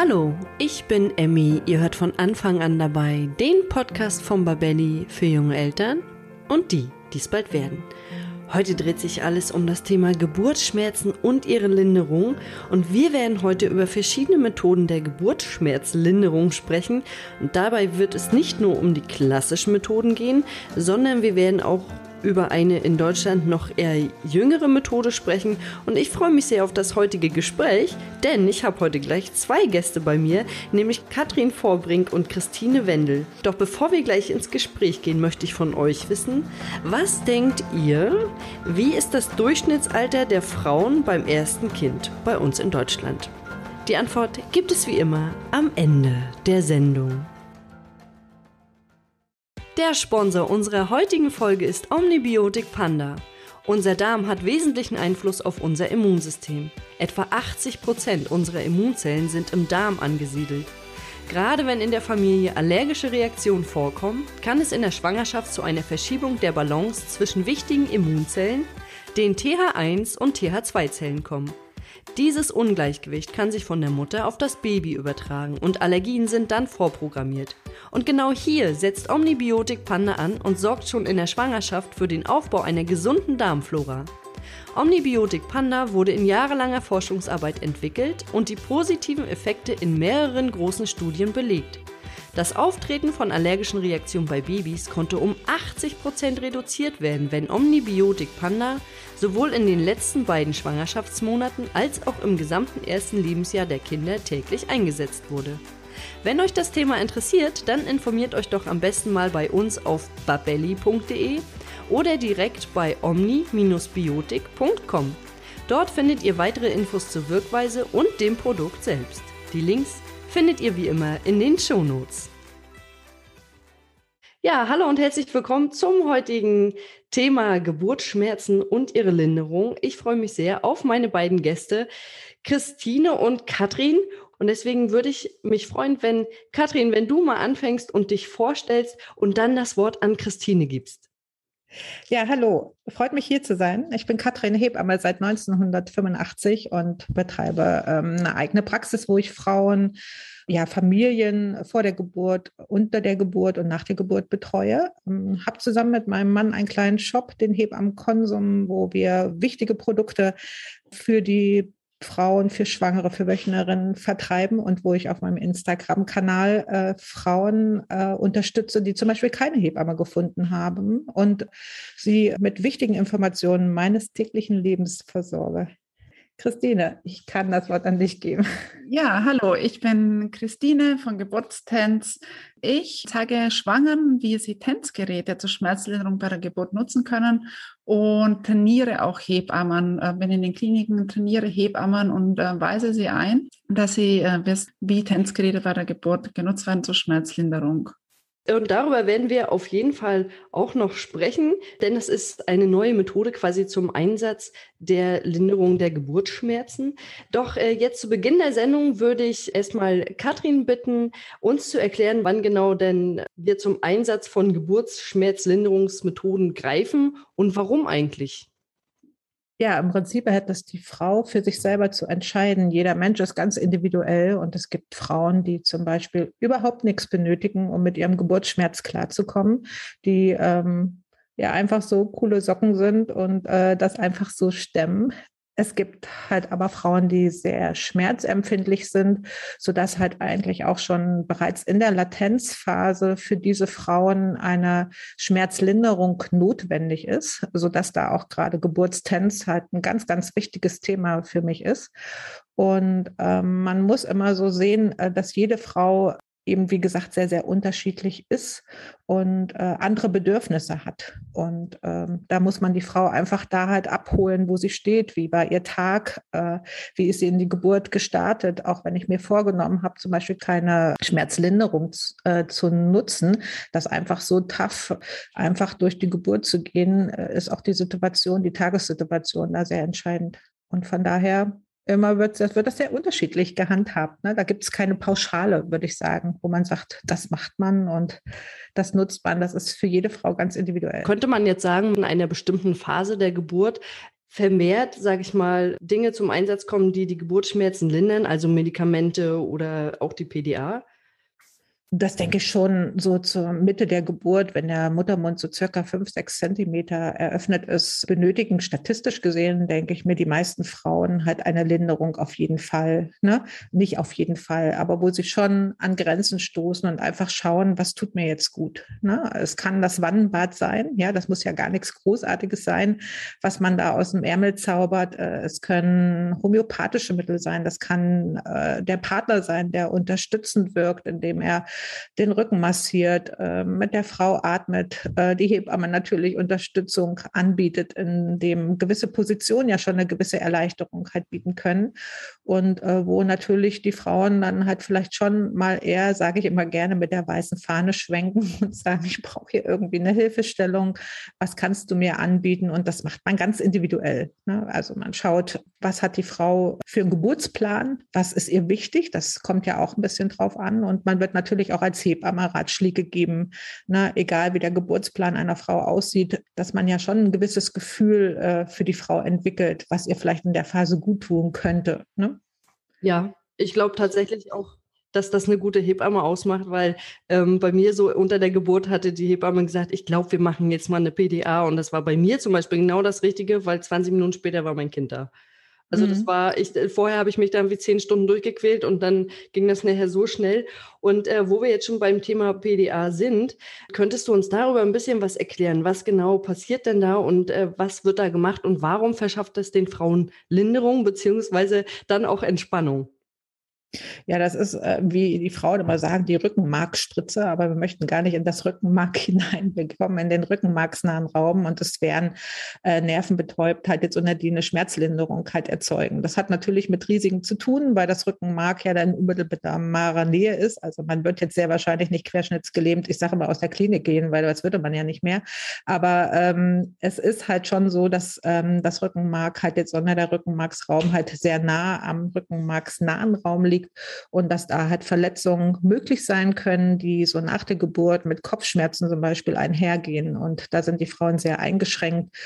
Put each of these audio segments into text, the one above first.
Hallo, ich bin Emmy. Ihr hört von Anfang an dabei den Podcast von Babelli für junge Eltern und die, die es bald werden. Heute dreht sich alles um das Thema Geburtsschmerzen und ihre Linderung und wir werden heute über verschiedene Methoden der Geburtsschmerzlinderung sprechen und dabei wird es nicht nur um die klassischen Methoden gehen, sondern wir werden auch über eine in Deutschland noch eher jüngere Methode sprechen und ich freue mich sehr auf das heutige Gespräch, denn ich habe heute gleich zwei Gäste bei mir, nämlich Katrin Vorbrink und Christine Wendel. Doch bevor wir gleich ins Gespräch gehen, möchte ich von euch wissen, was denkt ihr, wie ist das Durchschnittsalter der Frauen beim ersten Kind bei uns in Deutschland? Die Antwort gibt es wie immer am Ende der Sendung. Der Sponsor unserer heutigen Folge ist Omnibiotik Panda. Unser Darm hat wesentlichen Einfluss auf unser Immunsystem. Etwa 80 Prozent unserer Immunzellen sind im Darm angesiedelt. Gerade wenn in der Familie allergische Reaktionen vorkommen, kann es in der Schwangerschaft zu einer Verschiebung der Balance zwischen wichtigen Immunzellen, den TH1 und TH2-Zellen kommen. Dieses Ungleichgewicht kann sich von der Mutter auf das Baby übertragen und Allergien sind dann vorprogrammiert. Und genau hier setzt Omnibiotik Panda an und sorgt schon in der Schwangerschaft für den Aufbau einer gesunden Darmflora. Omnibiotik Panda wurde in jahrelanger Forschungsarbeit entwickelt und die positiven Effekte in mehreren großen Studien belegt. Das Auftreten von allergischen Reaktionen bei Babys konnte um 80% reduziert werden, wenn Omnibiotik Panda sowohl in den letzten beiden Schwangerschaftsmonaten als auch im gesamten ersten Lebensjahr der Kinder täglich eingesetzt wurde. Wenn euch das Thema interessiert, dann informiert euch doch am besten mal bei uns auf babelli.de oder direkt bei omni-biotik.com. Dort findet ihr weitere Infos zur Wirkweise und dem Produkt selbst. Die Links findet ihr wie immer in den Shownotes. Ja, hallo und herzlich willkommen zum heutigen Thema Geburtsschmerzen und ihre Linderung. Ich freue mich sehr auf meine beiden Gäste, Christine und Katrin. Und deswegen würde ich mich freuen, wenn Katrin, wenn du mal anfängst und dich vorstellst und dann das Wort an Christine gibst. Ja, hallo. Freut mich hier zu sein. Ich bin Katrin Hebamme seit 1985 und betreibe ähm, eine eigene Praxis, wo ich Frauen, ja, Familien vor der Geburt, unter der Geburt und nach der Geburt betreue. Ähm, habe zusammen mit meinem Mann einen kleinen Shop, den Hebammen Konsum, wo wir wichtige Produkte für die Frauen für Schwangere, für Wöchnerinnen vertreiben und wo ich auf meinem Instagram-Kanal äh, Frauen äh, unterstütze, die zum Beispiel keine Hebamme gefunden haben und sie mit wichtigen Informationen meines täglichen Lebens versorge. Christine, ich kann das Wort an dich geben. Ja, hallo, ich bin Christine von Geburtstanz. Ich zeige Schwangeren, wie sie Tänzgeräte zur Schmerzlinderung bei der Geburt nutzen können und trainiere auch Hebammen. Äh, bin in den Kliniken, trainiere Hebammen und äh, weise sie ein, dass sie äh, wissen, wie Tänzgeräte bei der Geburt genutzt werden zur Schmerzlinderung. Und darüber werden wir auf jeden Fall auch noch sprechen, denn es ist eine neue Methode quasi zum Einsatz der Linderung der Geburtsschmerzen. Doch äh, jetzt zu Beginn der Sendung würde ich erstmal Katrin bitten, uns zu erklären, wann genau denn wir zum Einsatz von Geburtsschmerzlinderungsmethoden greifen und warum eigentlich. Ja, im Prinzip hätte es die Frau für sich selber zu entscheiden. Jeder Mensch ist ganz individuell und es gibt Frauen, die zum Beispiel überhaupt nichts benötigen, um mit ihrem Geburtsschmerz klarzukommen, die ähm, ja einfach so coole Socken sind und äh, das einfach so stemmen. Es gibt halt aber Frauen, die sehr schmerzempfindlich sind, so dass halt eigentlich auch schon bereits in der Latenzphase für diese Frauen eine Schmerzlinderung notwendig ist, so dass da auch gerade Geburtstenz halt ein ganz, ganz wichtiges Thema für mich ist. Und ähm, man muss immer so sehen, äh, dass jede Frau eben, wie gesagt, sehr, sehr unterschiedlich ist und äh, andere Bedürfnisse hat. Und ähm, da muss man die Frau einfach da halt abholen, wo sie steht, wie war ihr Tag, äh, wie ist sie in die Geburt gestartet. Auch wenn ich mir vorgenommen habe, zum Beispiel keine Schmerzlinderung äh, zu nutzen, das einfach so tough, einfach durch die Geburt zu gehen, äh, ist auch die Situation, die Tagessituation da sehr entscheidend. Und von daher immer wird, das wird das sehr unterschiedlich gehandhabt. Ne? Da gibt es keine Pauschale, würde ich sagen, wo man sagt, das macht man und das nutzt man. Das ist für jede Frau ganz individuell. Könnte man jetzt sagen, in einer bestimmten Phase der Geburt vermehrt, sage ich mal, Dinge zum Einsatz kommen, die die Geburtsschmerzen lindern, also Medikamente oder auch die PDA? Das denke ich schon so zur Mitte der Geburt, wenn der Muttermund so circa fünf, sechs Zentimeter eröffnet ist, benötigen statistisch gesehen, denke ich mir, die meisten Frauen halt eine Linderung auf jeden Fall. Ne? Nicht auf jeden Fall, aber wo sie schon an Grenzen stoßen und einfach schauen, was tut mir jetzt gut. Ne? Es kann das Wannenbad sein, ja, das muss ja gar nichts Großartiges sein, was man da aus dem Ärmel zaubert. Äh, es können homöopathische Mittel sein, das kann äh, der Partner sein, der unterstützend wirkt, indem er den Rücken massiert, äh, mit der Frau atmet, äh, die Hebamme natürlich Unterstützung anbietet, in dem gewisse Positionen ja schon eine gewisse Erleichterung halt bieten können. Und äh, wo natürlich die Frauen dann halt vielleicht schon mal eher, sage ich immer gerne, mit der weißen Fahne schwenken und sagen, ich brauche hier irgendwie eine Hilfestellung, was kannst du mir anbieten? Und das macht man ganz individuell. Ne? Also man schaut, was hat die Frau für einen Geburtsplan, was ist ihr wichtig, das kommt ja auch ein bisschen drauf an. Und man wird natürlich natürlich auch als Hebamme Ratschläge geben, ne, egal wie der Geburtsplan einer Frau aussieht, dass man ja schon ein gewisses Gefühl äh, für die Frau entwickelt, was ihr vielleicht in der Phase gut tun könnte. Ne? Ja, ich glaube tatsächlich auch, dass das eine gute Hebamme ausmacht, weil ähm, bei mir so unter der Geburt hatte die Hebamme gesagt, ich glaube, wir machen jetzt mal eine PDA und das war bei mir zum Beispiel genau das Richtige, weil 20 Minuten später war mein Kind da. Also mhm. das war, ich, äh, vorher habe ich mich dann wie zehn Stunden durchgequält und dann ging das nachher so schnell. Und äh, wo wir jetzt schon beim Thema PDA sind, könntest du uns darüber ein bisschen was erklären? Was genau passiert denn da und äh, was wird da gemacht und warum verschafft es den Frauen Linderung beziehungsweise dann auch Entspannung? Ja, das ist, äh, wie die Frauen immer sagen, die Rückenmarkspritze, aber wir möchten gar nicht in das Rückenmark hinein. Wir kommen in den rückenmarksnahen Raum und es werden äh, Nervenbetäubtheit jetzt unter die eine Schmerzlinderung halt erzeugen. Das hat natürlich mit Risiken zu tun, weil das Rückenmark ja dann unmittelbarer Nähe ist. Also man wird jetzt sehr wahrscheinlich nicht querschnittsgelähmt, ich sage mal, aus der Klinik gehen, weil das würde man ja nicht mehr. Aber ähm, es ist halt schon so, dass ähm, das Rückenmark halt jetzt unter der Rückenmarksraum halt sehr nah am rückenmarksnahen Raum liegt liegt und dass da halt Verletzungen möglich sein können, die so nach der Geburt mit Kopfschmerzen zum Beispiel einhergehen. Und da sind die Frauen sehr eingeschränkt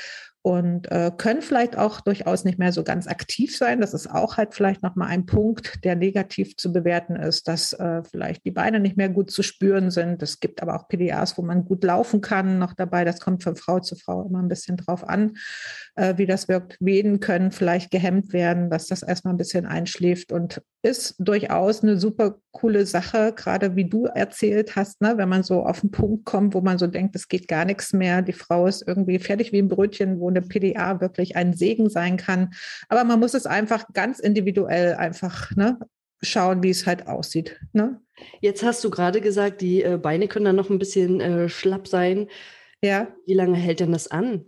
und äh, können vielleicht auch durchaus nicht mehr so ganz aktiv sein. Das ist auch halt vielleicht nochmal ein Punkt, der negativ zu bewerten ist, dass äh, vielleicht die Beine nicht mehr gut zu spüren sind. Es gibt aber auch PDAs, wo man gut laufen kann noch dabei. Das kommt von Frau zu Frau immer ein bisschen drauf an, äh, wie das wirkt. Venen können vielleicht gehemmt werden, dass das erstmal ein bisschen einschläft und ist durchaus eine super coole Sache, gerade wie du erzählt hast, ne? wenn man so auf den Punkt kommt, wo man so denkt, es geht gar nichts mehr, die Frau ist irgendwie fertig wie ein Brötchen, wo eine PDA wirklich ein Segen sein kann. Aber man muss es einfach ganz individuell einfach ne, schauen, wie es halt aussieht. Ne? Jetzt hast du gerade gesagt, die äh, Beine können dann noch ein bisschen äh, schlapp sein. Ja. Wie lange hält denn das an?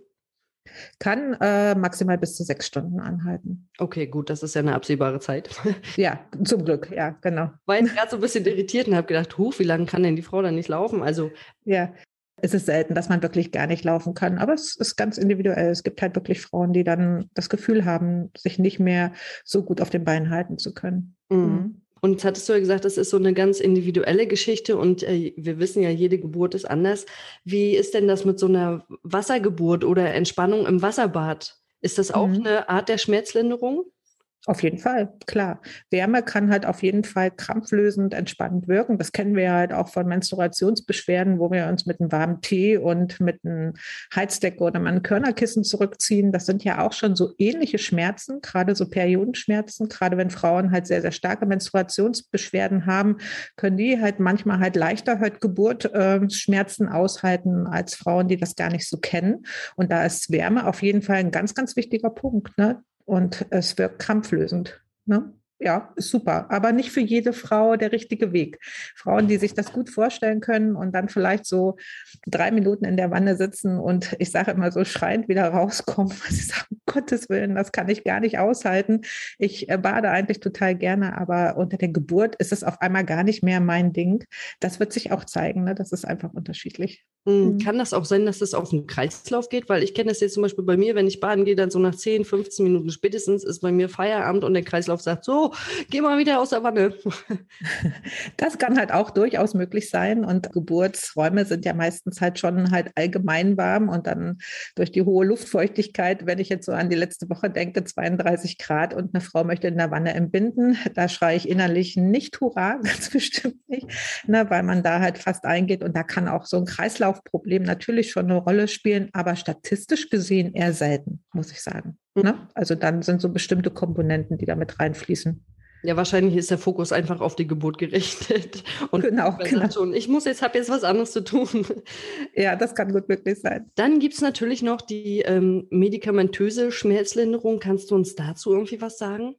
Kann äh, maximal bis zu sechs Stunden anhalten. Okay, gut, das ist ja eine absehbare Zeit. ja, zum Glück, ja, genau. War jetzt gerade so ein bisschen irritiert und habe gedacht, huch, wie lange kann denn die Frau dann nicht laufen? Also ja, es ist selten, dass man wirklich gar nicht laufen kann, aber es ist ganz individuell. Es gibt halt wirklich Frauen, die dann das Gefühl haben, sich nicht mehr so gut auf den Beinen halten zu können. Mhm. Und jetzt hattest du ja gesagt, das ist so eine ganz individuelle Geschichte und äh, wir wissen ja, jede Geburt ist anders. Wie ist denn das mit so einer Wassergeburt oder Entspannung im Wasserbad? Ist das auch mhm. eine Art der Schmerzlinderung? Auf jeden Fall, klar. Wärme kann halt auf jeden Fall krampflösend, entspannend wirken. Das kennen wir halt auch von Menstruationsbeschwerden, wo wir uns mit einem warmen Tee und mit einem Heizdecke oder einem Körnerkissen zurückziehen. Das sind ja auch schon so ähnliche Schmerzen, gerade so Periodenschmerzen. Gerade wenn Frauen halt sehr, sehr starke Menstruationsbeschwerden haben, können die halt manchmal halt leichter halt Geburtschmerzen äh, aushalten als Frauen, die das gar nicht so kennen. Und da ist Wärme auf jeden Fall ein ganz, ganz wichtiger Punkt. Ne? Und es wirkt krampflösend. Ne? ja, ist super, aber nicht für jede Frau der richtige Weg. Frauen, die sich das gut vorstellen können und dann vielleicht so drei Minuten in der Wanne sitzen und ich sage immer so schreiend wieder rauskommen, weil sie sagen, um Gottes Willen, das kann ich gar nicht aushalten. Ich äh, bade eigentlich total gerne, aber unter der Geburt ist es auf einmal gar nicht mehr mein Ding. Das wird sich auch zeigen, ne? das ist einfach unterschiedlich. Hm, mhm. Kann das auch sein, dass es auf den Kreislauf geht? Weil ich kenne das jetzt zum Beispiel bei mir, wenn ich baden gehe, dann so nach 10, 15 Minuten spätestens ist bei mir Feierabend und der Kreislauf sagt so, geh mal wieder aus der Wanne. Das kann halt auch durchaus möglich sein. Und Geburtsräume sind ja meistens halt schon halt allgemein warm und dann durch die hohe Luftfeuchtigkeit, wenn ich jetzt so an die letzte Woche denke, 32 Grad und eine Frau möchte in der Wanne entbinden, da schreie ich innerlich nicht Hurra, ganz bestimmt nicht, ne, weil man da halt fast eingeht und da kann auch so ein Kreislaufproblem natürlich schon eine Rolle spielen, aber statistisch gesehen eher selten, muss ich sagen. Mhm. Ne? Also dann sind so bestimmte Komponenten, die da mit reinfließen. Ja, wahrscheinlich ist der Fokus einfach auf die Geburt gerichtet. Und genau, genau. Schon, ich muss jetzt, habe jetzt was anderes zu tun. Ja, das kann gut möglich sein. Dann gibt es natürlich noch die ähm, medikamentöse Schmerzlinderung. Kannst du uns dazu irgendwie was sagen?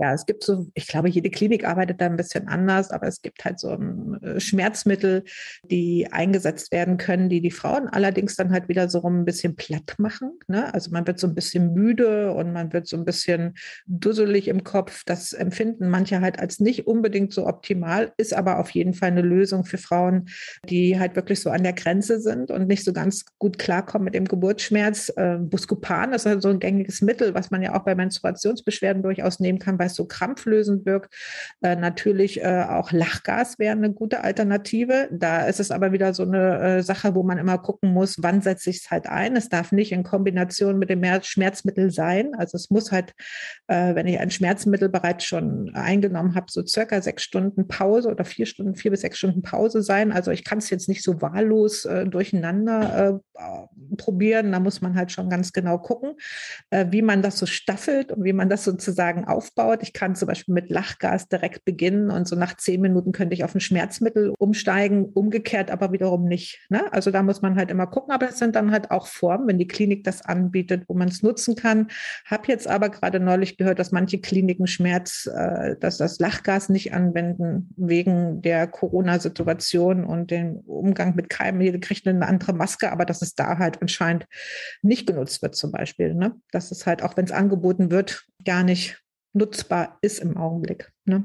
Ja, es gibt so, ich glaube, jede Klinik arbeitet da ein bisschen anders, aber es gibt halt so äh, Schmerzmittel, die eingesetzt werden können, die die Frauen allerdings dann halt wieder so ein bisschen platt machen. Ne? Also man wird so ein bisschen müde und man wird so ein bisschen dusselig im Kopf. Das empfinden manche halt als nicht unbedingt so optimal, ist aber auf jeden Fall eine Lösung für Frauen, die halt wirklich so an der Grenze sind und nicht so ganz gut klarkommen mit dem Geburtsschmerz. Äh, Buscopan ist halt so ein gängiges Mittel, was man ja auch bei Menstruationsbeschwerden durchaus nehmen kann, weil es so krampflösend wirkt. Äh, natürlich äh, auch Lachgas wäre eine gute Alternative. Da ist es aber wieder so eine äh, Sache, wo man immer gucken muss, wann setze ich es halt ein. Es darf nicht in Kombination mit dem Schmerzmittel sein. Also es muss halt, äh, wenn ich ein Schmerzmittel bereits schon eingenommen habe, so circa sechs Stunden Pause oder vier Stunden, vier bis sechs Stunden Pause sein. Also ich kann es jetzt nicht so wahllos äh, durcheinander äh, probieren. Da muss man halt schon ganz genau gucken, wie man das so staffelt und wie man das sozusagen aufbaut. Ich kann zum Beispiel mit Lachgas direkt beginnen und so nach zehn Minuten könnte ich auf ein Schmerzmittel umsteigen, umgekehrt aber wiederum nicht. Ne? Also da muss man halt immer gucken, aber es sind dann halt auch Formen, wenn die Klinik das anbietet, wo man es nutzen kann. Habe jetzt aber gerade neulich gehört, dass manche Kliniken Schmerz, äh, dass das Lachgas nicht anwenden wegen der Corona-Situation und dem Umgang mit Keimen. Jede kriegt eine andere Maske, aber dass es da halt anscheinend nicht genutzt wird zum Beispiel. Ne? Dass es halt, auch wenn es angeboten wird, gar nicht nutzbar ist im Augenblick. Ne?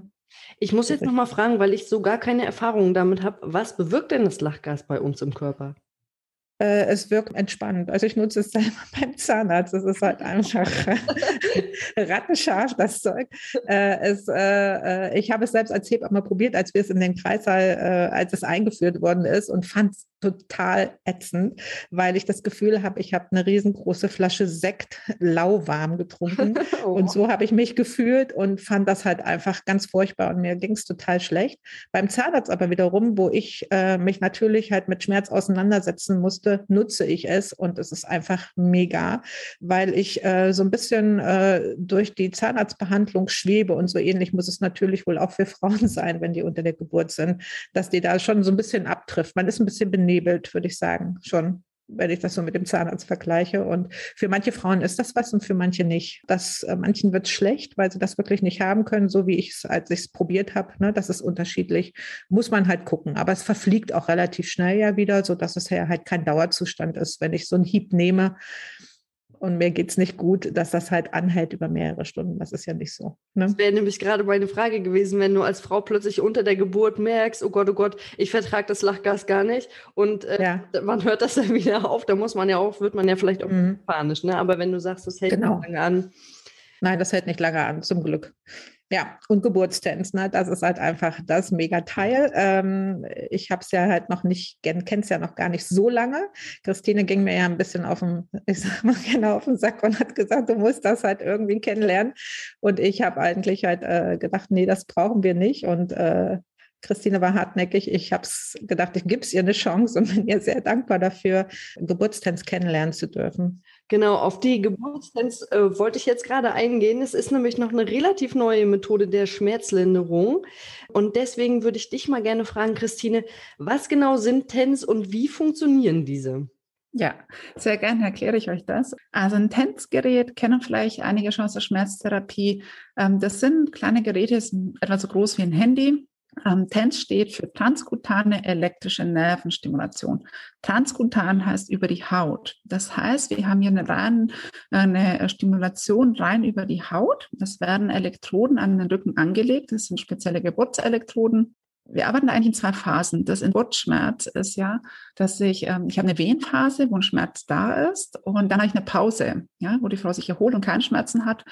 Ich muss jetzt nochmal fragen, weil ich so gar keine Erfahrungen damit habe, was bewirkt denn das Lachgas bei uns im Körper? Äh, es wirkt entspannend. Also ich nutze es selber beim Zahnarzt. Es ist halt einfach rattenscharf, das Zeug. Äh, es, äh, äh, ich habe es selbst als Hebamme probiert, als wir es in den Kreissaal, äh, als es eingeführt worden ist und fand es total ätzend, weil ich das Gefühl habe, ich habe eine riesengroße Flasche Sekt lauwarm getrunken. oh. Und so habe ich mich gefühlt und fand das halt einfach ganz furchtbar und mir ging es total schlecht. Beim Zahnarzt aber wiederum, wo ich äh, mich natürlich halt mit Schmerz auseinandersetzen musste, nutze ich es und es ist einfach mega, weil ich äh, so ein bisschen äh, durch die Zahnarztbehandlung schwebe und so ähnlich muss es natürlich wohl auch für Frauen sein, wenn die unter der Geburt sind, dass die da schon so ein bisschen abtrifft. Man ist ein bisschen benebelt würde ich sagen, schon wenn ich das so mit dem Zahnarzt vergleiche. Und für manche Frauen ist das was und für manche nicht. Das, äh, manchen wird schlecht, weil sie das wirklich nicht haben können, so wie ich es, als ich es probiert habe. Ne, das ist unterschiedlich. Muss man halt gucken. Aber es verfliegt auch relativ schnell ja wieder, sodass es ja halt kein Dauerzustand ist. Wenn ich so einen Hieb nehme, und mir geht es nicht gut, dass das halt anhält über mehrere Stunden. Das ist ja nicht so. Ne? Das wäre nämlich gerade meine Frage gewesen, wenn du als Frau plötzlich unter der Geburt merkst, oh Gott, oh Gott, ich vertrage das Lachgas gar nicht und äh, ja. man hört das dann wieder auf, da muss man ja auch, wird man ja vielleicht auch mhm. panisch. Ne? Aber wenn du sagst, das hält genau. lange an. Nein, das hält nicht lange an, zum Glück. Ja, und Geburtstanz, ne? das ist halt einfach das Megateil. Ähm, ich habe es ja halt noch nicht, kenne es ja noch gar nicht so lange. Christine ging mir ja ein bisschen auf den, ich sag mal gerne auf den Sack und hat gesagt, du musst das halt irgendwie kennenlernen. Und ich habe eigentlich halt äh, gedacht, nee, das brauchen wir nicht. Und äh, Christine war hartnäckig. Ich habe es gedacht, ich gebe es ihr eine Chance und bin ihr sehr dankbar dafür, Geburtstanz kennenlernen zu dürfen. Genau, auf die Geburtstanz äh, wollte ich jetzt gerade eingehen. Es ist nämlich noch eine relativ neue Methode der Schmerzlinderung. Und deswegen würde ich dich mal gerne fragen, Christine, was genau sind TENS und wie funktionieren diese? Ja, sehr gerne erkläre ich euch das. Also ein TENS-Gerät kennen vielleicht einige schon aus der Schmerztherapie. Ähm, das sind kleine Geräte, sind etwa so groß wie ein Handy. Ähm, TENS steht für transkutane elektrische Nervenstimulation. Transkutan heißt über die Haut. Das heißt, wir haben hier eine, rein, eine Stimulation rein über die Haut. Es werden Elektroden an den Rücken angelegt. Das sind spezielle Geburtselektroden. Wir arbeiten eigentlich in zwei Phasen. Das Geburtsschmerz ist ja, dass ich, ähm, ich habe eine Wehenphase, wo ein Schmerz da ist und dann habe ich eine Pause, ja, wo die Frau sich erholt und keinen Schmerzen hat.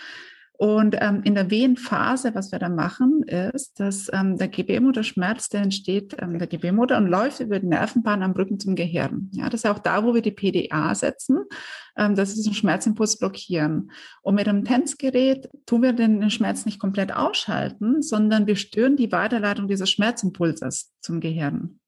Und ähm, in der Wehenphase, was wir da machen, ist, dass ähm, der Gebärmutterschmerz, der entsteht ähm, der Gebärmutter und läuft über die Nervenbahn am Rücken zum Gehirn. Ja, das ist auch da, wo wir die PDA setzen, ähm, dass wir den Schmerzimpuls blockieren. Und mit einem Tänzgerät tun wir den, den Schmerz nicht komplett ausschalten, sondern wir stören die Weiterleitung dieses Schmerzimpulses zum Gehirn.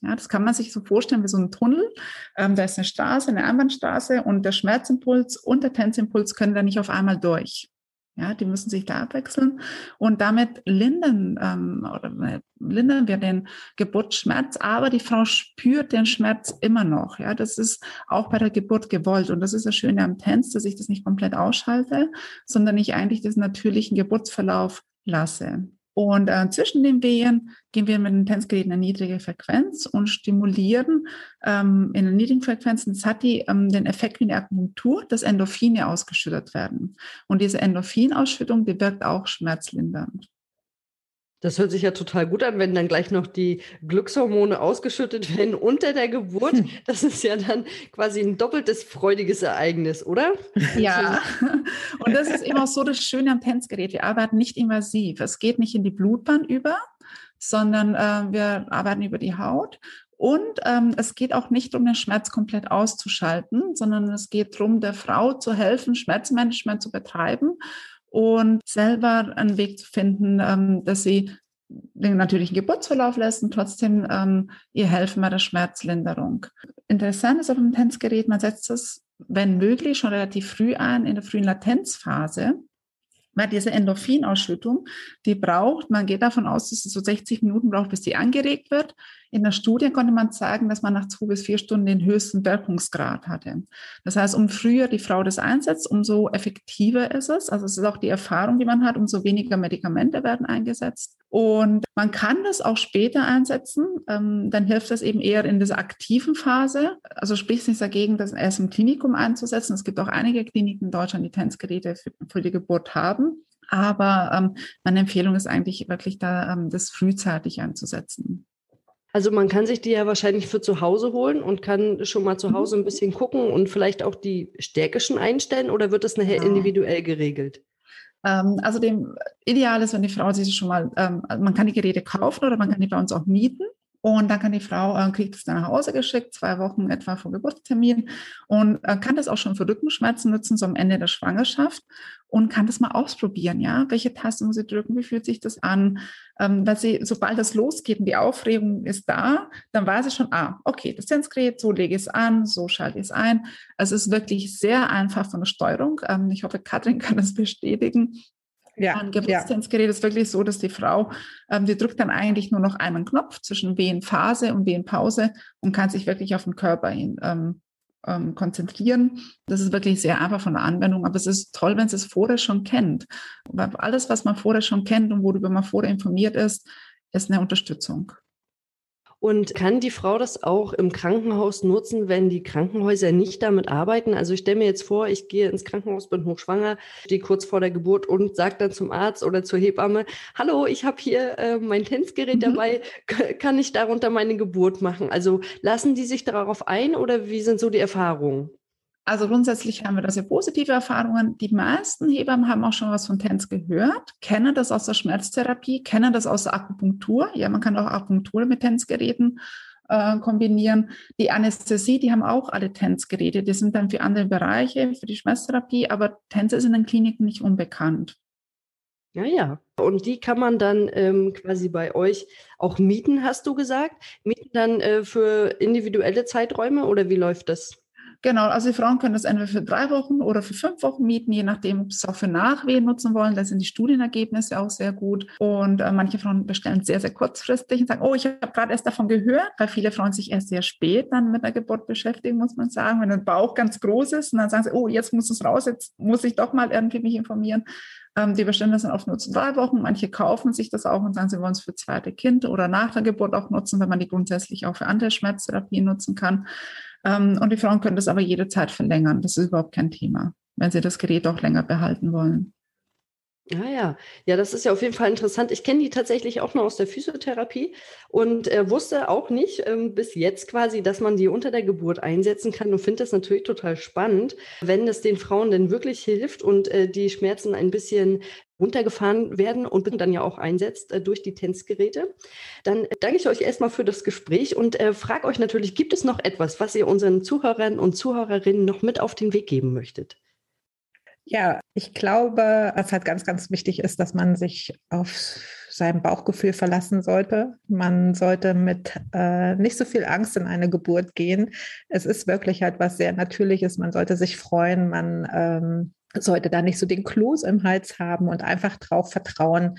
Ja, das kann man sich so vorstellen wie so ein Tunnel. Ähm, da ist eine Straße, eine Einbahnstraße und der Schmerzimpuls und der Tänzimpuls können da nicht auf einmal durch. Ja, die müssen sich da abwechseln und damit lindern ähm, oder äh, lindern wir den Geburtsschmerz, aber die Frau spürt den Schmerz immer noch. Ja, das ist auch bei der Geburt gewollt und das ist das Schöne am Tänz, dass ich das nicht komplett ausschalte, sondern ich eigentlich diesen natürlichen Geburtsverlauf lasse. Und äh, zwischen den Wehen gehen wir mit dem Tanzgerät in eine niedrige Frequenz und stimulieren ähm, in den niedrigen Frequenzen. Das hat die, ähm, den Effekt wie eine Akupunktur, dass Endorphine ausgeschüttet werden. Und diese Endorphinausschüttung, die wirkt auch schmerzlindernd. Das hört sich ja total gut an, wenn dann gleich noch die Glückshormone ausgeschüttet werden unter der Geburt. Das ist ja dann quasi ein doppeltes freudiges Ereignis, oder? Ja, und das ist immer so das Schöne am Tänzgerät. Wir arbeiten nicht invasiv. Es geht nicht in die Blutbahn über, sondern äh, wir arbeiten über die Haut. Und ähm, es geht auch nicht um den Schmerz komplett auszuschalten, sondern es geht darum, der Frau zu helfen, Schmerzmanagement zu betreiben und selber einen Weg zu finden, ähm, dass sie den natürlichen Geburtsverlauf lässt und trotzdem ähm, ihr helfen bei der Schmerzlinderung. Interessant ist auf dem Tänzgerät, man setzt es, wenn möglich, schon relativ früh ein, in der frühen Latenzphase. Weil diese Endorphinausschüttung, die braucht, man geht davon aus, dass es so 60 Minuten braucht, bis sie angeregt wird. In der Studie konnte man sagen, dass man nach zwei bis vier Stunden den höchsten Wirkungsgrad hatte. Das heißt, um früher die Frau das einsetzt, umso effektiver ist es. Also es ist auch die Erfahrung, die man hat, umso weniger Medikamente werden eingesetzt. Und man kann das auch später einsetzen. Ähm, dann hilft das eben eher in dieser aktiven Phase. Also spricht nichts dagegen, das erst im Klinikum einzusetzen. Es gibt auch einige Kliniken in Deutschland, die Tanzgeräte für, für die Geburt haben. Aber ähm, meine Empfehlung ist eigentlich wirklich da, ähm, das frühzeitig einzusetzen. Also man kann sich die ja wahrscheinlich für zu Hause holen und kann schon mal zu Hause ein bisschen gucken und vielleicht auch die Stärke schon einstellen oder wird das nachher ja. individuell geregelt? Ähm, also dem Ideal ist, wenn die Frau sich schon mal, ähm, man kann die Geräte kaufen oder man kann die bei uns auch mieten. Und dann kann die Frau, äh, kriegt es dann nach Hause geschickt, zwei Wochen etwa vor Geburtstermin und äh, kann das auch schon für Rückenschmerzen nutzen, so am Ende der Schwangerschaft und kann das mal ausprobieren, ja. Welche Taste muss sie drücken? Wie fühlt sich das an? Ähm, weil sie, sobald das losgeht und die Aufregung ist da, dann weiß sie schon, ah, okay, das Sensgerät, so lege ich es an, so schalte ich es ein. Also es ist wirklich sehr einfach von der Steuerung. Ähm, ich hoffe, Katrin kann das bestätigen. Ja, ein Geburtstänzgerät ja. ist wirklich so, dass die Frau, ähm, die drückt dann eigentlich nur noch einen Knopf zwischen Wehenphase und Wehenpause und kann sich wirklich auf den Körper hin, ähm, ähm, konzentrieren. Das ist wirklich sehr einfach von der Anwendung, aber es ist toll, wenn sie es vorher schon kennt. Weil alles, was man vorher schon kennt und worüber man vorher informiert ist, ist eine Unterstützung. Und kann die Frau das auch im Krankenhaus nutzen, wenn die Krankenhäuser nicht damit arbeiten? Also ich stelle mir jetzt vor, ich gehe ins Krankenhaus, bin hochschwanger, stehe kurz vor der Geburt und sage dann zum Arzt oder zur Hebamme, hallo, ich habe hier äh, mein Tänzgerät mhm. dabei, kann ich darunter meine Geburt machen? Also lassen die sich darauf ein oder wie sind so die Erfahrungen? Also grundsätzlich haben wir da sehr positive Erfahrungen. Die meisten Hebammen haben auch schon was von TENS gehört, kennen das aus der Schmerztherapie, kennen das aus der Akupunktur. Ja, man kann auch Akupunktur mit TENS-Geräten äh, kombinieren. Die Anästhesie, die haben auch alle TENS-Geräte. Die sind dann für andere Bereiche, für die Schmerztherapie, aber TENS ist in den Kliniken nicht unbekannt. Ja, ja. Und die kann man dann ähm, quasi bei euch auch mieten, hast du gesagt? Mieten dann äh, für individuelle Zeiträume oder wie läuft das? Genau, also die Frauen können das entweder für drei Wochen oder für fünf Wochen mieten, je nachdem, ob sie es auch für Nachwehen nutzen wollen. Da sind die Studienergebnisse auch sehr gut. Und äh, manche Frauen bestellen sehr, sehr kurzfristig und sagen, oh, ich habe gerade erst davon gehört, weil viele Frauen sich erst sehr spät dann mit der Geburt beschäftigen, muss man sagen, wenn der Bauch ganz groß ist. Und dann sagen sie, oh, jetzt muss es raus, jetzt muss ich doch mal irgendwie mich informieren. Ähm, die bestellen das dann oft nur zu drei Wochen. Manche kaufen sich das auch und sagen, sie wollen es für zweite Kind oder nach der Geburt auch nutzen, wenn man die grundsätzlich auch für andere Schmerztherapien nutzen kann. Ähm, und die Frauen können das aber jederzeit verlängern. Das ist überhaupt kein Thema, wenn sie das Gerät auch länger behalten wollen. Ah ja, ja, das ist ja auf jeden Fall interessant. Ich kenne die tatsächlich auch nur aus der Physiotherapie und äh, wusste auch nicht ähm, bis jetzt quasi, dass man die unter der Geburt einsetzen kann und finde das natürlich total spannend, wenn es den Frauen denn wirklich hilft und äh, die Schmerzen ein bisschen runtergefahren werden und dann ja auch einsetzt äh, durch die Tänzgeräte. Dann danke ich euch erstmal für das Gespräch und äh, frage euch natürlich, gibt es noch etwas, was ihr unseren Zuhörern und Zuhörerinnen noch mit auf den Weg geben möchtet? Ja, ich glaube, was halt ganz, ganz wichtig ist, dass man sich auf sein Bauchgefühl verlassen sollte. Man sollte mit äh, nicht so viel Angst in eine Geburt gehen. Es ist wirklich halt was sehr Natürliches. Man sollte sich freuen. Man ähm, sollte da nicht so den Kloß im Hals haben und einfach drauf vertrauen,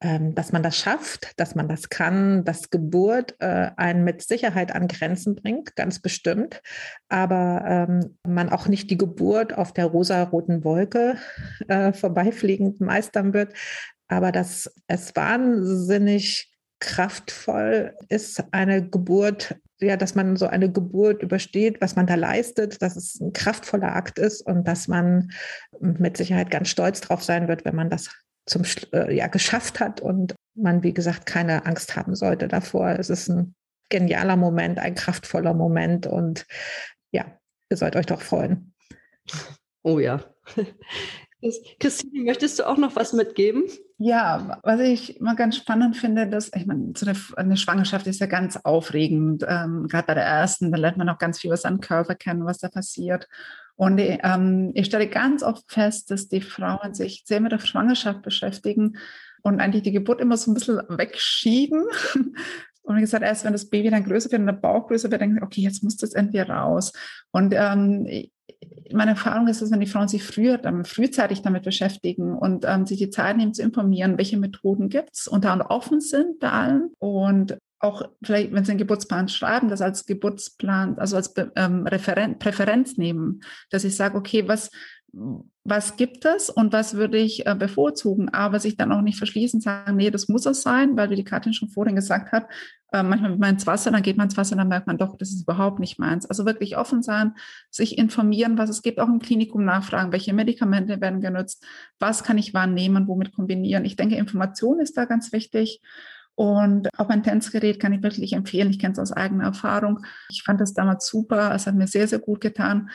dass man das schafft, dass man das kann, dass Geburt äh, einen mit Sicherheit an Grenzen bringt, ganz bestimmt, aber ähm, man auch nicht die Geburt auf der rosa-roten Wolke äh, vorbeifliegend meistern wird, aber dass es wahnsinnig kraftvoll ist, eine Geburt, ja, dass man so eine Geburt übersteht, was man da leistet, dass es ein kraftvoller Akt ist und dass man mit Sicherheit ganz stolz drauf sein wird, wenn man das zum äh, ja geschafft hat und man wie gesagt keine Angst haben sollte davor. Es ist ein genialer Moment, ein kraftvoller Moment und ja, ihr sollt euch doch freuen. Oh ja. Christine, möchtest du auch noch was mitgeben? Ja, was ich mal ganz spannend finde, dass, ich meine, so eine, eine Schwangerschaft ist ja ganz aufregend. Ähm, Gerade bei der ersten, da lernt man auch ganz viel über seinen Körper kennen, was da passiert. Und ähm, ich stelle ganz oft fest, dass die Frauen sich sehr mit der Schwangerschaft beschäftigen und eigentlich die Geburt immer so ein bisschen wegschieben. Und wie gesagt, erst wenn das Baby dann größer wird und der Bauch größer wird, denken sie, okay, jetzt muss das irgendwie raus. Und ähm, meine Erfahrung ist, dass wenn die Frauen sich früher, dann frühzeitig damit beschäftigen und ähm, sich die Zeit nehmen zu informieren, welche Methoden gibt es und da offen sind bei allen und auch vielleicht, wenn Sie einen Geburtsplan schreiben, das als Geburtsplan, also als ähm, Referen Präferenz nehmen, dass ich sage, okay, was, was gibt es und was würde ich äh, bevorzugen, aber sich dann auch nicht verschließen, sagen, nee, das muss es sein, weil wie die Katrin schon vorhin gesagt hat, äh, manchmal wird man ins Wasser, dann geht man ins Wasser, dann merkt man doch, das ist überhaupt nicht meins. Also wirklich offen sein, sich informieren, was es gibt, auch im Klinikum nachfragen, welche Medikamente werden genutzt, was kann ich wahrnehmen, womit kombinieren. Ich denke, Information ist da ganz wichtig. Und auch ein Tänzgerät kann ich wirklich empfehlen. Ich kenne es aus eigener Erfahrung. Ich fand das damals super. Es hat mir sehr, sehr gut getan.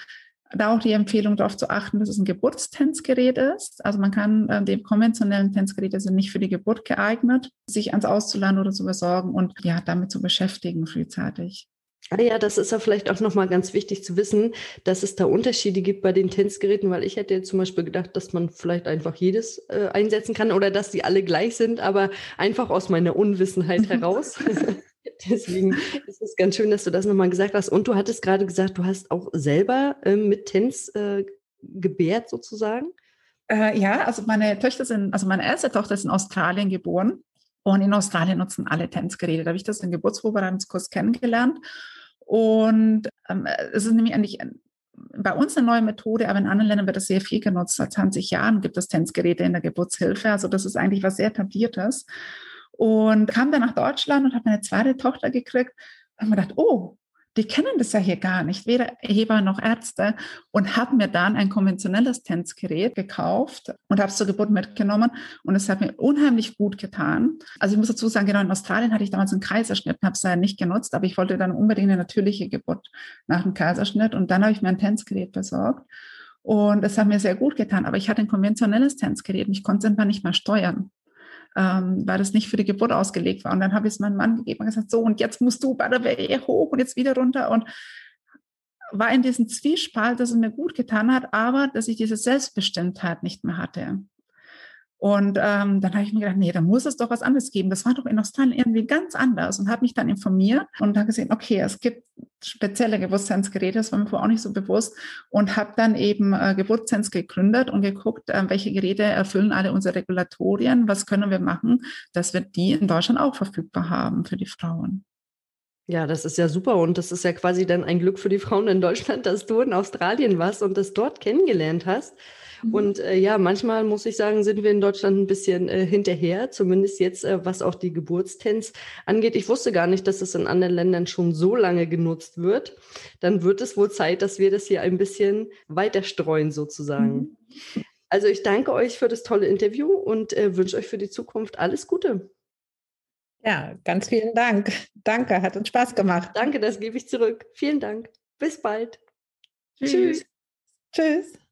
Da auch die Empfehlung darauf zu achten, dass es ein Geburtstänzgerät ist. Also man kann äh, die konventionellen Tänzgeräte sind nicht für die Geburt geeignet, sich ans auszuladen oder zu besorgen und ja, damit zu beschäftigen frühzeitig. Ah ja, das ist ja vielleicht auch nochmal ganz wichtig zu wissen, dass es da Unterschiede gibt bei den Tänzgeräten, weil ich hätte jetzt zum Beispiel gedacht, dass man vielleicht einfach jedes äh, einsetzen kann oder dass die alle gleich sind, aber einfach aus meiner Unwissenheit heraus. Deswegen ist es ganz schön, dass du das nochmal gesagt hast. Und du hattest gerade gesagt, du hast auch selber äh, mit Tänz äh, gebärt sozusagen. Äh, ja, also meine Töchter sind, also meine erste Tochter ist in Australien geboren und in Australien nutzen alle Tänzgeräte. Da habe ich das im Geburtsvorbereitungskurs kennengelernt. Und ähm, es ist nämlich eigentlich bei uns eine neue Methode, aber in anderen Ländern wird das sehr viel genutzt. Seit 20 Jahren gibt es Tänzgeräte in der Geburtshilfe. Also das ist eigentlich was sehr etabliertes. Und kam dann nach Deutschland und habe meine zweite Tochter gekriegt. Und habe mir gedacht, oh, die kennen das ja hier gar nicht, weder Heber noch Ärzte, und haben mir dann ein konventionelles Tänzgerät gekauft und habe es zur Geburt mitgenommen. Und es hat mir unheimlich gut getan. Also ich muss dazu sagen, genau in Australien hatte ich damals einen Kaiserschnitt, habe es ja nicht genutzt, aber ich wollte dann unbedingt eine natürliche Geburt nach dem Kaiserschnitt. Und dann habe ich mir ein Tänzgerät besorgt. Und es hat mir sehr gut getan, aber ich hatte ein konventionelles Tänzgerät und ich konnte es einfach nicht mehr steuern ähm, weil das nicht für die Geburt ausgelegt war. Und dann habe ich es meinem Mann gegeben und gesagt, so, und jetzt musst du bei der Wehe hoch und jetzt wieder runter. Und war in diesem Zwiespalt, dass es mir gut getan hat, aber dass ich diese Selbstbestimmtheit nicht mehr hatte. Und ähm, dann habe ich mir gedacht, nee, da muss es doch was anderes geben. Das war doch in Australien irgendwie ganz anders und habe mich dann informiert und habe gesehen, okay, es gibt spezielle Geburtstagsgeräte, das war mir vorher auch nicht so bewusst und habe dann eben äh, Geburtstags gegründet und geguckt, äh, welche Geräte erfüllen alle unsere Regulatorien, was können wir machen, dass wir die in Deutschland auch verfügbar haben für die Frauen. Ja, das ist ja super und das ist ja quasi dann ein Glück für die Frauen in Deutschland, dass du in Australien warst und das dort kennengelernt hast. Mhm. Und äh, ja, manchmal muss ich sagen, sind wir in Deutschland ein bisschen äh, hinterher, zumindest jetzt, äh, was auch die Geburtstens angeht. Ich wusste gar nicht, dass es in anderen Ländern schon so lange genutzt wird. Dann wird es wohl Zeit, dass wir das hier ein bisschen weiter streuen sozusagen. Mhm. Also ich danke euch für das tolle Interview und äh, wünsche euch für die Zukunft alles Gute. Ja, ganz vielen Dank. Danke, hat uns Spaß gemacht. Danke, das gebe ich zurück. Vielen Dank. Bis bald. Tschüss. Tschüss. Tschüss.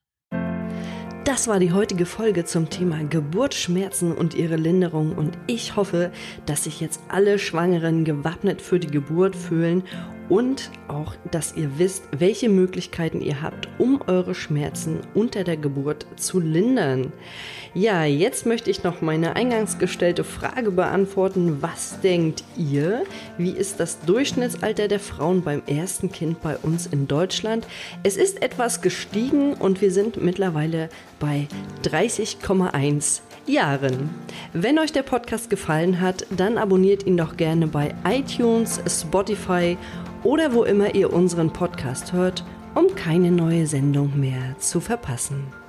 Das war die heutige Folge zum Thema Geburtsschmerzen und ihre Linderung und ich hoffe, dass sich jetzt alle Schwangeren gewappnet für die Geburt fühlen und auch, dass ihr wisst, welche Möglichkeiten ihr habt, um eure Schmerzen unter der Geburt zu lindern. Ja, jetzt möchte ich noch meine eingangs gestellte Frage beantworten. Was denkt ihr? Wie ist das Durchschnittsalter der Frauen beim ersten Kind bei uns in Deutschland? Es ist etwas gestiegen und wir sind mittlerweile bei 30,1 Jahren. Wenn euch der Podcast gefallen hat, dann abonniert ihn doch gerne bei iTunes, Spotify oder wo immer ihr unseren Podcast hört, um keine neue Sendung mehr zu verpassen.